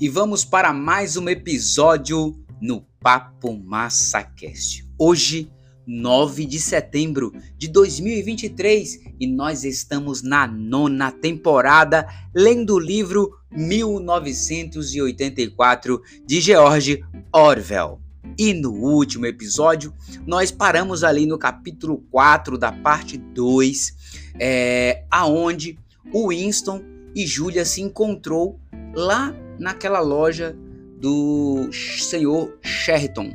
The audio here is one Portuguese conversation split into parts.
e vamos para mais um episódio no Papo MassaCast. Hoje, 9 de setembro de 2023 e nós estamos na nona temporada lendo o livro 1984 de George Orwell. E no último episódio, nós paramos ali no capítulo 4 da parte 2, é, aonde o Winston e Julia se encontrou lá naquela loja do senhor Sheraton.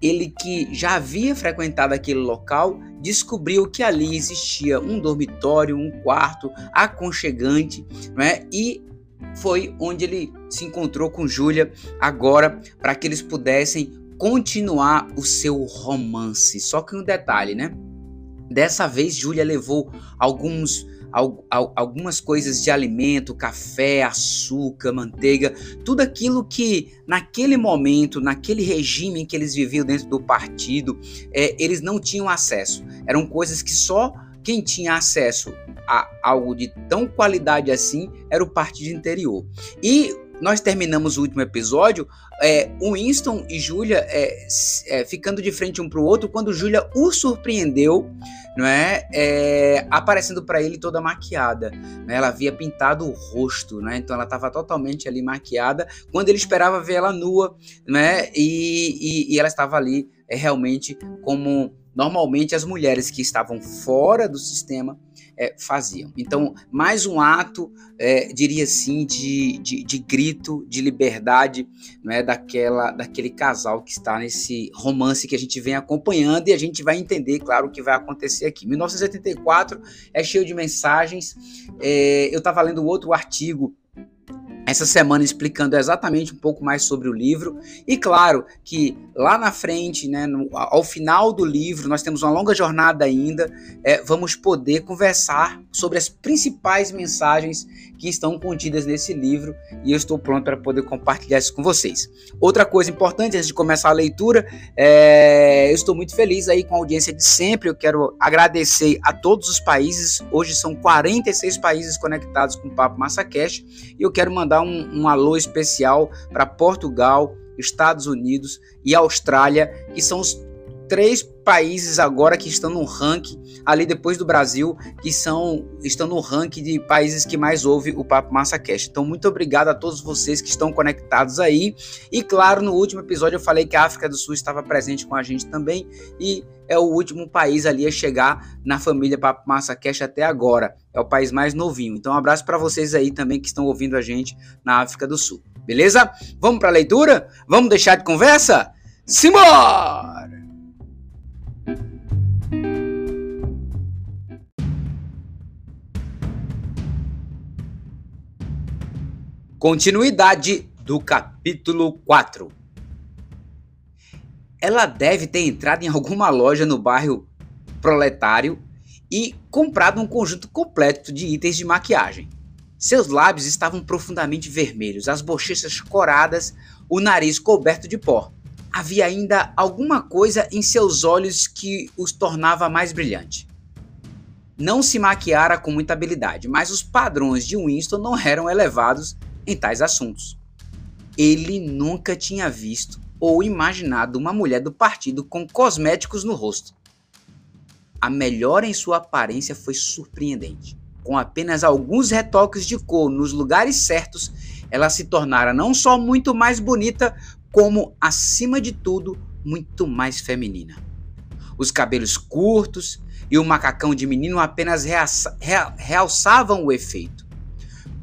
Ele que já havia frequentado aquele local, descobriu que ali existia um dormitório, um quarto aconchegante, né? E foi onde ele se encontrou com Júlia agora para que eles pudessem continuar o seu romance. Só que um detalhe, né? Dessa vez Júlia levou alguns algumas coisas de alimento, café, açúcar, manteiga, tudo aquilo que naquele momento, naquele regime que eles viviam dentro do partido, é, eles não tinham acesso. Eram coisas que só quem tinha acesso a algo de tão qualidade assim era o partido interior. E nós terminamos o último episódio, é, Winston e Julia é, é, ficando de frente um para o outro, quando Julia o surpreendeu, não é, é aparecendo para ele toda maquiada. Né? Ela havia pintado o rosto, né? então ela estava totalmente ali maquiada, quando ele esperava ver ela nua, né? e, e, e ela estava ali é, realmente como normalmente as mulheres que estavam fora do sistema é, faziam. Então, mais um ato, é, diria assim, de, de, de, grito de liberdade não é, daquela, daquele casal que está nesse romance que a gente vem acompanhando e a gente vai entender, claro, o que vai acontecer aqui. 1974 é cheio de mensagens. É, eu estava lendo outro artigo essa semana explicando exatamente um pouco mais sobre o livro. E claro que lá na frente, né, no, ao final do livro, nós temos uma longa jornada ainda, é, vamos poder conversar sobre as principais mensagens que estão contidas nesse livro e eu estou pronto para poder compartilhar isso com vocês. Outra coisa importante antes de começar a leitura, é, eu estou muito feliz aí com a audiência de sempre. Eu quero agradecer a todos os países. Hoje são 46 países conectados com o Papo MassaCast e eu quero mandar um, um alô especial para Portugal, Estados Unidos e Austrália, que são os três países agora que estão no ranking, ali depois do Brasil, que são estão no ranking de países que mais ouve o Papo Massa Cash. Então, muito obrigado a todos vocês que estão conectados aí. E claro, no último episódio eu falei que a África do Sul estava presente com a gente também e é o último país ali a chegar na família Papo Massa Cash até agora. É o país mais novinho. Então, um abraço para vocês aí também que estão ouvindo a gente na África do Sul. Beleza? Vamos para a leitura? Vamos deixar de conversa? Simbora! Continuidade do capítulo 4. Ela deve ter entrado em alguma loja no bairro proletário e comprado um conjunto completo de itens de maquiagem. Seus lábios estavam profundamente vermelhos, as bochechas coradas, o nariz coberto de pó. Havia ainda alguma coisa em seus olhos que os tornava mais brilhante. Não se maquiara com muita habilidade, mas os padrões de Winston não eram elevados em tais assuntos. Ele nunca tinha visto ou imaginado uma mulher do partido com cosméticos no rosto. A melhora em sua aparência foi surpreendente. Com apenas alguns retoques de cor nos lugares certos, ela se tornara não só muito mais bonita, como, acima de tudo, muito mais feminina. Os cabelos curtos e o macacão de menino apenas realçavam o efeito.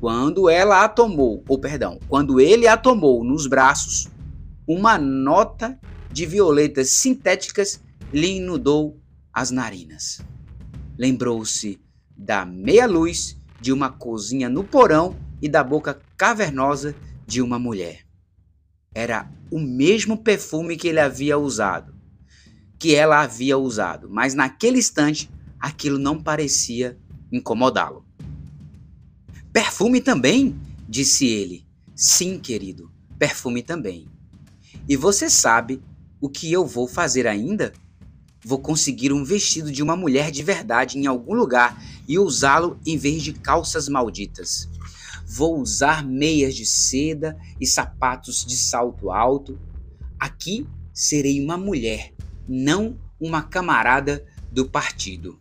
Quando ela a tomou, ou perdão, quando ele a tomou nos braços, uma nota de violetas sintéticas lhe inundou as narinas. Lembrou-se da meia luz de uma cozinha no porão e da boca cavernosa de uma mulher. Era o mesmo perfume que ele havia usado, que ela havia usado, mas naquele instante aquilo não parecia incomodá-lo. Perfume também? disse ele. Sim, querido, perfume também. E você sabe o que eu vou fazer ainda? Vou conseguir um vestido de uma mulher de verdade em algum lugar e usá-lo em vez de calças malditas. vou usar meias de seda e sapatos de salto alto. Aqui serei uma mulher, não uma camarada do partido.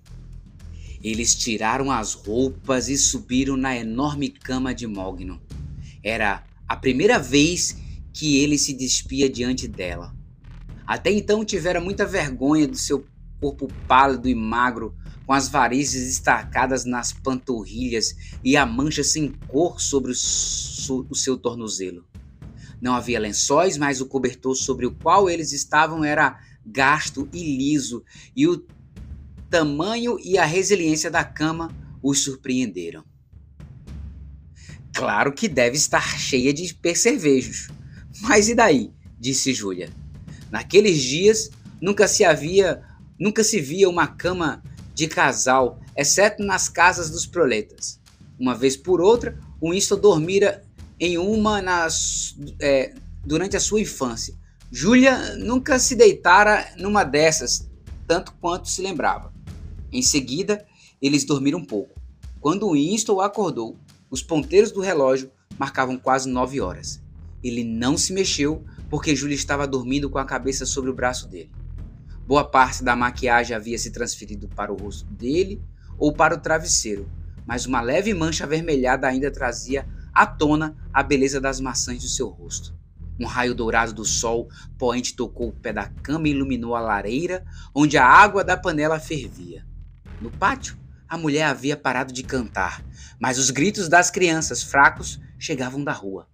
Eles tiraram as roupas e subiram na enorme cama de Mogno. Era a primeira vez que ele se despia diante dela. Até então tivera muita vergonha do seu corpo pálido e magro, com as varizes destacadas nas panturrilhas e a mancha sem cor sobre o, o seu tornozelo. Não havia lençóis, mas o cobertor sobre o qual eles estavam era gasto e liso, e o tamanho e a resiliência da cama os surpreenderam. Claro que deve estar cheia de percevejos. Mas e daí? disse Júlia. Naqueles dias nunca se havia, nunca se via uma cama de casal, exceto nas casas dos proletas. Uma vez por outra, o Winston dormira em uma nas, é, durante a sua infância. Júlia nunca se deitara numa dessas, tanto quanto se lembrava. Em seguida, eles dormiram um pouco. Quando Winston acordou, os ponteiros do relógio marcavam quase nove horas. Ele não se mexeu porque Júlia estava dormindo com a cabeça sobre o braço dele. Boa parte da maquiagem havia se transferido para o rosto dele ou para o travesseiro, mas uma leve mancha avermelhada ainda trazia à tona a beleza das maçãs do seu rosto. Um raio dourado do sol poente tocou o pé da cama e iluminou a lareira onde a água da panela fervia. No pátio, a mulher havia parado de cantar, mas os gritos das crianças fracos chegavam da rua.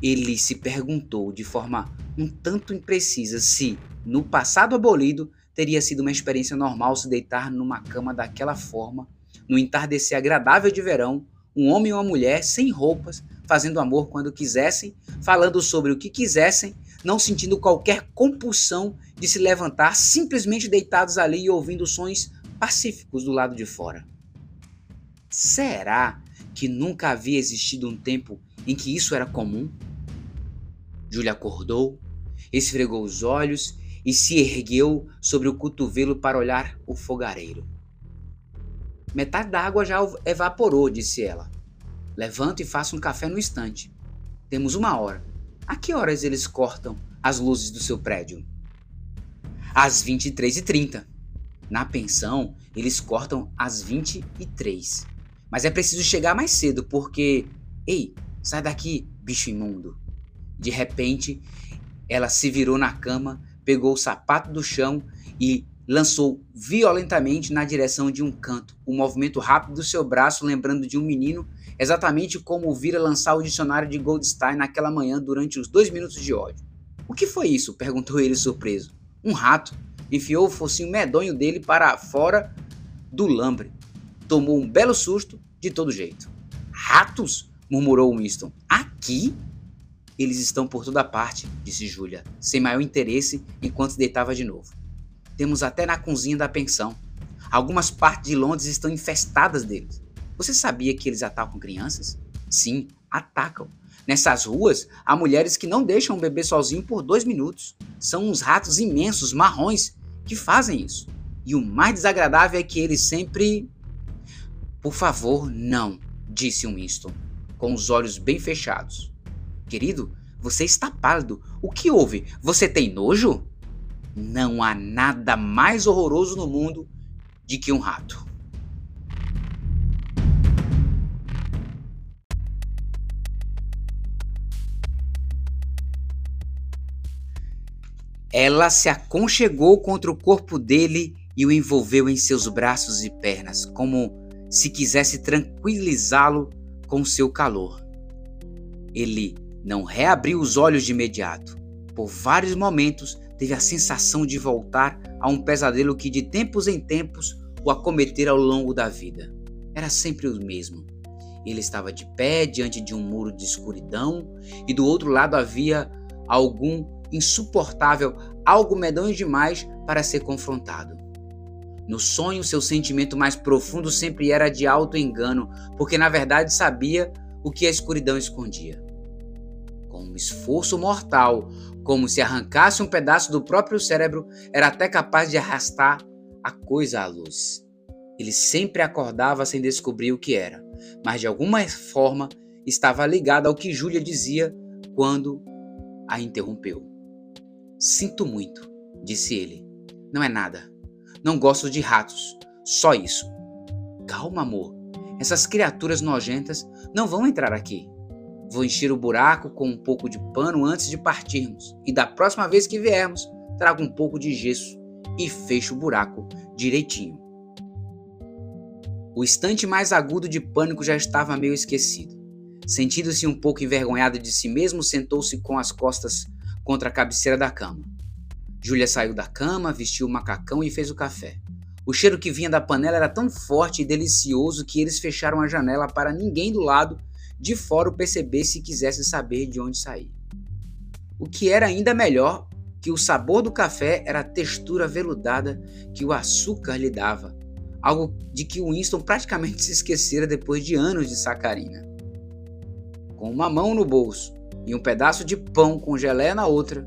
Ele se perguntou de forma um tanto imprecisa se, no passado abolido, teria sido uma experiência normal se deitar numa cama daquela forma, no entardecer agradável de verão, um homem e uma mulher sem roupas, fazendo amor quando quisessem, falando sobre o que quisessem, não sentindo qualquer compulsão de se levantar, simplesmente deitados ali e ouvindo sons pacíficos do lado de fora. Será que nunca havia existido um tempo em que isso era comum? Júlia acordou, esfregou os olhos e se ergueu sobre o cotovelo para olhar o fogareiro. Metade da água já evaporou, disse ela. Levanto e faço um café no instante. Temos uma hora. A que horas eles cortam as luzes do seu prédio? Às 23h30. Na pensão, eles cortam às 23. Mas é preciso chegar mais cedo, porque. Ei, sai daqui, bicho imundo. De repente, ela se virou na cama, pegou o sapato do chão e lançou violentamente na direção de um canto. O um movimento rápido do seu braço, lembrando de um menino, exatamente como o vira lançar o dicionário de Goldstein naquela manhã durante os dois minutos de ódio. O que foi isso? perguntou ele surpreso. Um rato enfiou o focinho medonho dele para fora do lambre. Tomou um belo susto de todo jeito. Ratos? murmurou Winston. Aqui? Eles estão por toda parte, disse Júlia, sem maior interesse enquanto se deitava de novo. Temos até na cozinha da pensão. Algumas partes de Londres estão infestadas deles. Você sabia que eles atacam crianças? Sim, atacam. Nessas ruas, há mulheres que não deixam o bebê sozinho por dois minutos. São uns ratos imensos, marrons, que fazem isso. E o mais desagradável é que eles sempre. Por favor, não, disse Winston, com os olhos bem fechados. Querido, você está pálido. O que houve? Você tem nojo? Não há nada mais horroroso no mundo de que um rato. Ela se aconchegou contra o corpo dele e o envolveu em seus braços e pernas, como se quisesse tranquilizá-lo com seu calor. Ele não reabriu os olhos de imediato. Por vários momentos teve a sensação de voltar a um pesadelo que de tempos em tempos o acometera ao longo da vida. Era sempre o mesmo. Ele estava de pé diante de um muro de escuridão e do outro lado havia algum insuportável, algo medonho demais para ser confrontado. No sonho, seu sentimento mais profundo sempre era de auto-engano, porque na verdade sabia o que a escuridão escondia. Com um esforço mortal, como se arrancasse um pedaço do próprio cérebro, era até capaz de arrastar a coisa à luz. Ele sempre acordava sem descobrir o que era, mas de alguma forma estava ligada ao que Júlia dizia quando a interrompeu. Sinto muito, disse ele. Não é nada. Não gosto de ratos. Só isso. Calma, amor. Essas criaturas nojentas não vão entrar aqui. Vou encher o buraco com um pouco de pano antes de partirmos. E da próxima vez que viermos, trago um pouco de gesso e fecho o buraco direitinho. O instante mais agudo de pânico já estava meio esquecido. Sentindo-se um pouco envergonhado de si mesmo, sentou-se com as costas contra a cabeceira da cama. Júlia saiu da cama, vestiu o macacão e fez o café. O cheiro que vinha da panela era tão forte e delicioso que eles fecharam a janela para ninguém do lado de fora o perceber se quisesse saber de onde sair. O que era ainda melhor que o sabor do café era a textura veludada que o açúcar lhe dava, algo de que Winston praticamente se esquecera depois de anos de sacarina. Com uma mão no bolso e um pedaço de pão com geleia na outra,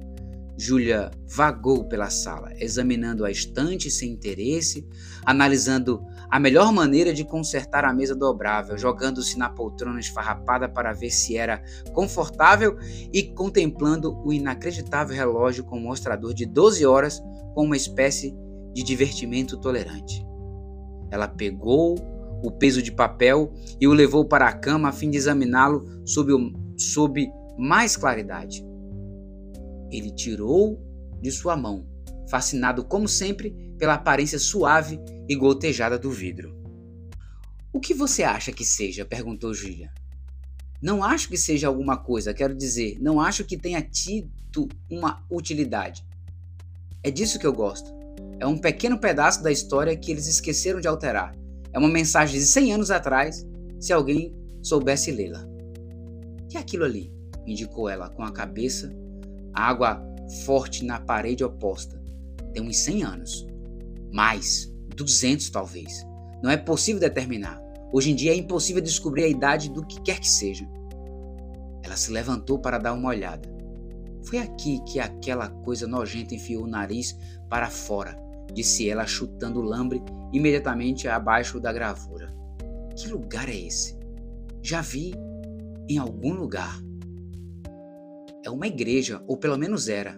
Júlia vagou pela sala, examinando a estante sem interesse, analisando a melhor maneira de consertar a mesa dobrável, jogando-se na poltrona esfarrapada para ver se era confortável e contemplando o inacreditável relógio com mostrador de 12 horas com uma espécie de divertimento tolerante. Ela pegou o peso de papel e o levou para a cama a fim de examiná-lo sob, sob mais claridade. Ele tirou de sua mão, fascinado como sempre pela aparência suave e gotejada do vidro. O que você acha que seja? perguntou Julia. Não acho que seja alguma coisa, quero dizer, não acho que tenha tido uma utilidade. É disso que eu gosto. É um pequeno pedaço da história que eles esqueceram de alterar. É uma mensagem de 100 anos atrás, se alguém soubesse lê-la. Que é aquilo ali? Indicou ela com a cabeça água forte na parede oposta. Tem uns 100 anos. Mais, 200 talvez. Não é possível determinar. Hoje em dia é impossível descobrir a idade do que quer que seja. Ela se levantou para dar uma olhada. Foi aqui que aquela coisa nojenta enfiou o nariz para fora, disse ela, chutando o lambre imediatamente abaixo da gravura. Que lugar é esse? Já vi em algum lugar é uma igreja, ou pelo menos era.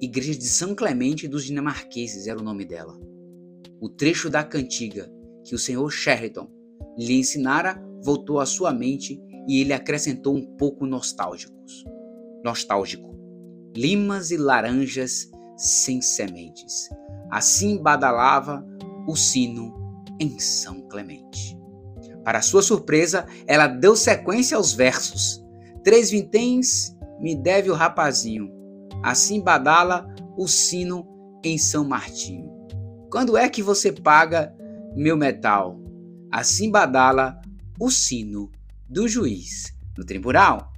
Igreja de São Clemente dos Dinamarqueses era o nome dela. O trecho da cantiga que o senhor Sheridan lhe ensinara voltou à sua mente e ele acrescentou um pouco nostálgicos. Nostálgico. Limas e laranjas sem sementes. Assim badalava o sino em São Clemente. Para sua surpresa, ela deu sequência aos versos. Três vinténs me deve o rapazinho. Assim badala o sino em São Martinho. Quando é que você paga meu metal? Assim badala o sino do juiz no tribunal.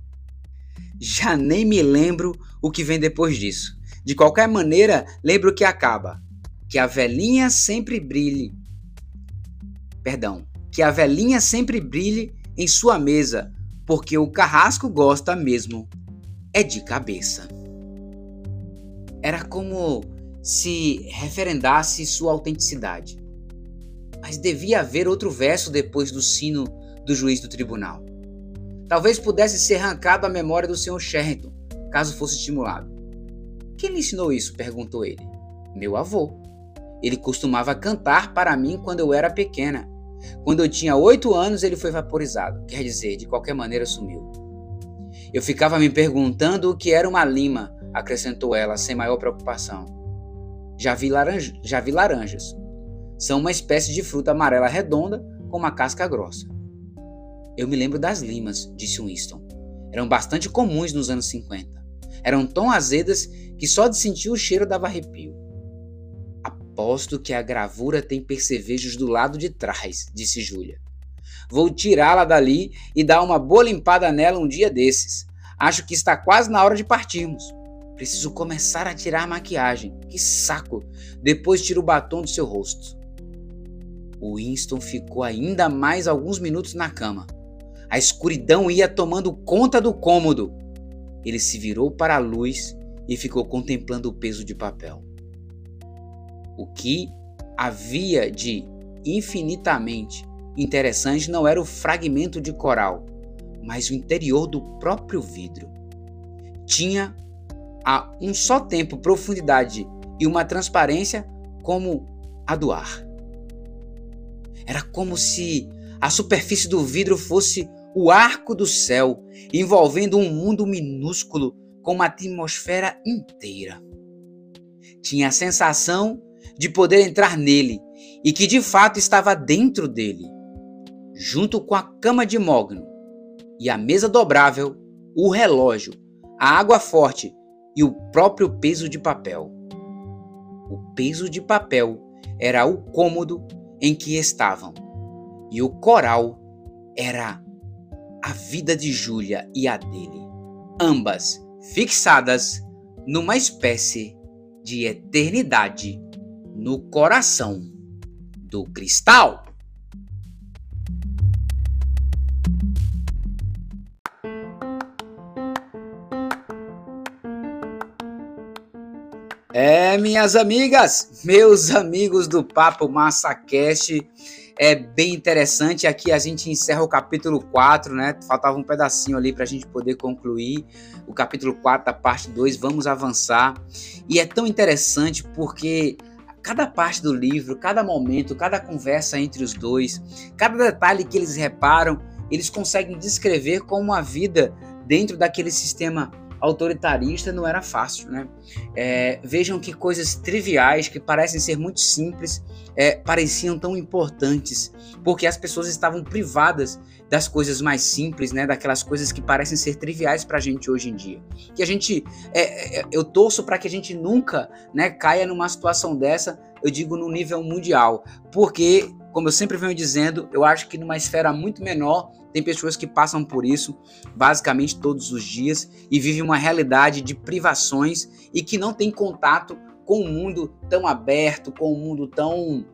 Já nem me lembro o que vem depois disso. De qualquer maneira, lembro que acaba. Que a velhinha sempre brilhe. Perdão. Que a velhinha sempre brilhe em sua mesa, porque o carrasco gosta mesmo é de cabeça. Era como se referendasse sua autenticidade. Mas devia haver outro verso depois do sino do juiz do tribunal. Talvez pudesse ser arrancado a memória do Sr. Sherrington, caso fosse estimulado. Quem lhe ensinou isso? perguntou ele. Meu avô. Ele costumava cantar para mim quando eu era pequena. Quando eu tinha oito anos, ele foi vaporizado, quer dizer, de qualquer maneira sumiu. Eu ficava me perguntando o que era uma lima, acrescentou ela, sem maior preocupação. Já vi, laranja, já vi laranjas. São uma espécie de fruta amarela redonda com uma casca grossa. Eu me lembro das limas, disse Winston. Eram bastante comuns nos anos 50. Eram tão azedas que só de sentir o cheiro dava arrepio. Aposto que a gravura tem percevejos do lado de trás, disse Júlia. Vou tirá-la dali e dar uma boa limpada nela um dia desses. Acho que está quase na hora de partirmos. Preciso começar a tirar a maquiagem. Que saco! Depois tiro o batom do seu rosto. O Winston ficou ainda mais alguns minutos na cama. A escuridão ia tomando conta do cômodo. Ele se virou para a luz e ficou contemplando o peso de papel. O que havia de infinitamente interessante não era o fragmento de coral, mas o interior do próprio vidro. Tinha a um só tempo profundidade e uma transparência como a do ar. Era como se a superfície do vidro fosse o arco do céu, envolvendo um mundo minúsculo com uma atmosfera inteira. Tinha a sensação de poder entrar nele e que de fato estava dentro dele, junto com a cama de mogno e a mesa dobrável, o relógio, a água forte e o próprio peso de papel. O peso de papel era o cômodo em que estavam, e o coral era a vida de Júlia e a dele, ambas fixadas numa espécie de eternidade no coração do cristal. É, minhas amigas, meus amigos do Papo MassaCast, é bem interessante. Aqui a gente encerra o capítulo 4, né? Faltava um pedacinho ali para a gente poder concluir o capítulo 4 da parte 2. Vamos avançar. E é tão interessante porque cada parte do livro, cada momento, cada conversa entre os dois, cada detalhe que eles reparam, eles conseguem descrever como a vida dentro daquele sistema autoritarista não era fácil, né? É, vejam que coisas triviais, que parecem ser muito simples, é, pareciam tão importantes, porque as pessoas estavam privadas das coisas mais simples, né? Daquelas coisas que parecem ser triviais para a gente hoje em dia. Que a gente, é, é eu torço para que a gente nunca, né, caia numa situação dessa. Eu digo no nível mundial, porque como eu sempre venho dizendo, eu acho que numa esfera muito menor tem pessoas que passam por isso basicamente todos os dias e vivem uma realidade de privações e que não tem contato com o um mundo tão aberto, com o um mundo tão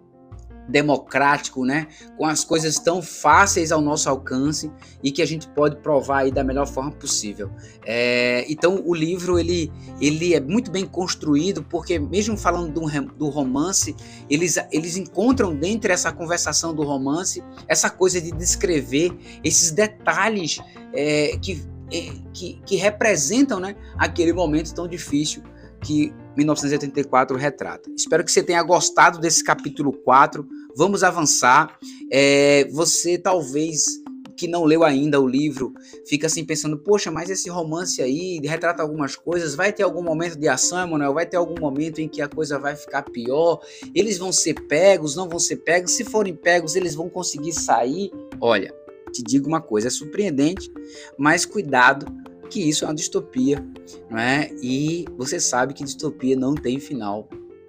democrático, né? Com as coisas tão fáceis ao nosso alcance e que a gente pode provar aí da melhor forma possível. É, então o livro ele, ele é muito bem construído porque mesmo falando do, do romance, eles, eles encontram dentro dessa conversação do romance essa coisa de descrever esses detalhes é, que, é, que, que representam né, aquele momento tão difícil que 1984 retrata. Espero que você tenha gostado desse capítulo 4. Vamos avançar. É, você talvez que não leu ainda o livro fica assim pensando: poxa, mas esse romance aí retrata algumas coisas. Vai ter algum momento de ação, Emanuel? Vai ter algum momento em que a coisa vai ficar pior? Eles vão ser pegos? Não vão ser pegos? Se forem pegos, eles vão conseguir sair? Olha, te digo uma coisa: é surpreendente, mas cuidado que isso é uma distopia, não é? E você sabe que distopia não tem final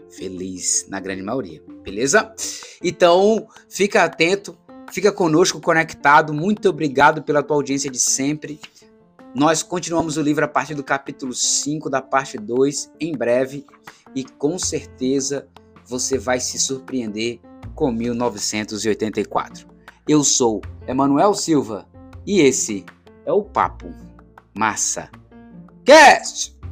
feliz na grande maioria, beleza? Então, fica atento, fica conosco conectado. Muito obrigado pela tua audiência de sempre. Nós continuamos o livro a partir do capítulo 5 da parte 2 em breve e com certeza você vai se surpreender com 1984. Eu sou Emanuel Silva e esse é o Papo Massa Cast.